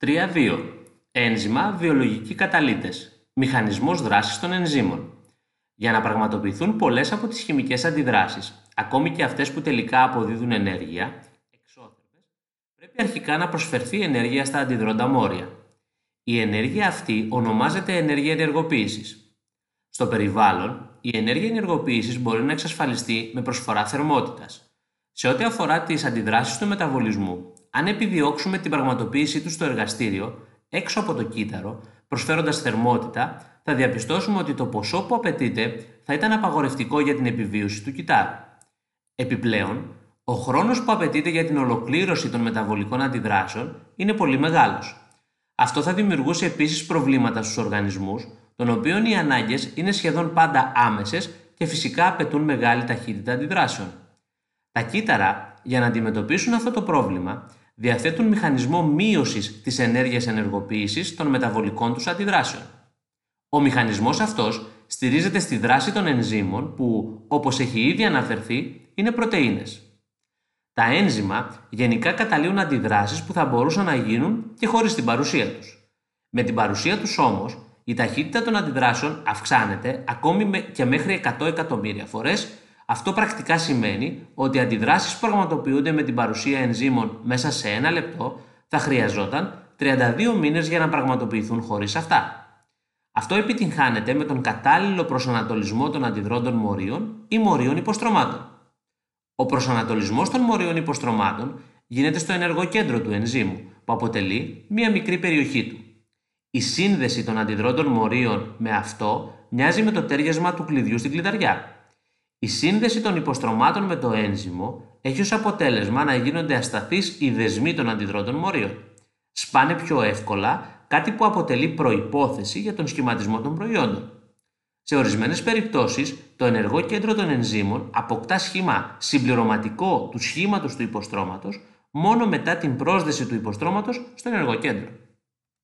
3.2. Ένζημα βιολογικοί καταλύτες. Μηχανισμός δράσης των ενζήμων. Για να πραγματοποιηθούν πολλές από τις χημικές αντιδράσεις, ακόμη και αυτές που τελικά αποδίδουν ενέργεια, εξώθρεπες, πρέπει αρχικά να προσφερθεί ενέργεια στα αντιδρόντα μόρια. Η ενέργεια αυτή ονομάζεται ενέργεια ενεργοποίησης. Στο περιβάλλον, η ενέργεια ενεργοποίησης μπορεί να εξασφαλιστεί με προσφορά θερμότητας. Σε ό,τι αφορά τις αντιδράσεις του μεταβολισμού, αν επιδιώξουμε την πραγματοποίησή τους στο εργαστήριο, έξω από το κύτταρο, προσφέροντας θερμότητα, θα διαπιστώσουμε ότι το ποσό που απαιτείται θα ήταν απαγορευτικό για την επιβίωση του κυτάρου. Επιπλέον, ο χρόνος που απαιτείται για την ολοκλήρωση των μεταβολικών αντιδράσεων είναι πολύ μεγάλος. Αυτό θα δημιουργούσε επίσης προβλήματα στους οργανισμούς, των οποίων οι ανάγκες είναι σχεδόν πάντα άμεσες και φυσικά απαιτούν μεγάλη ταχύτητα αντιδράσεων. Τα κύτταρα, για να αντιμετωπίσουν αυτό το πρόβλημα, διαθέτουν μηχανισμό μείωσης της ενέργειας ενεργοποίησης των μεταβολικών τους αντιδράσεων. Ο μηχανισμός αυτός στηρίζεται στη δράση των ενζήμων που, όπως έχει ήδη αναφερθεί, είναι πρωτεΐνες. Τα ένζημα γενικά καταλύουν αντιδράσεις που θα μπορούσαν να γίνουν και χωρίς την παρουσία τους. Με την παρουσία τους όμως, η ταχύτητα των αντιδράσεων αυξάνεται ακόμη και μέχρι 100 εκατομμύρια φορές αυτό πρακτικά σημαίνει ότι οι αντιδράσεις που πραγματοποιούνται με την παρουσία ενζήμων μέσα σε ένα λεπτό θα χρειαζόταν 32 μήνες για να πραγματοποιηθούν χωρίς αυτά. Αυτό επιτυγχάνεται με τον κατάλληλο προσανατολισμό των αντιδρόντων μορίων ή μορίων υποστρωμάτων. Ο προσανατολισμός των μορίων υποστρωμάτων γίνεται στο ενεργοκέντρο του ενζήμου, που αποτελεί μία μικρή περιοχή του. Η σύνδεση των αντιδρόντων μορίων με αυτό μοιάζει με το τέριασμα του κλειδιού στην κλειδαριά. Η σύνδεση των υποστρωμάτων με το ένζυμο έχει ως αποτέλεσμα να γίνονται ασταθείς οι δεσμοί των αντιδρόντων μορίων. Σπάνε πιο εύκολα, κάτι που αποτελεί προϋπόθεση για τον σχηματισμό των προϊόντων. Σε ορισμένες περιπτώσεις, το ενεργό κέντρο των ενζήμων αποκτά σχήμα συμπληρωματικό του σχήματος του υποστρώματος μόνο μετά την πρόσδεση του υποστρώματος στο ενεργό κέντρο.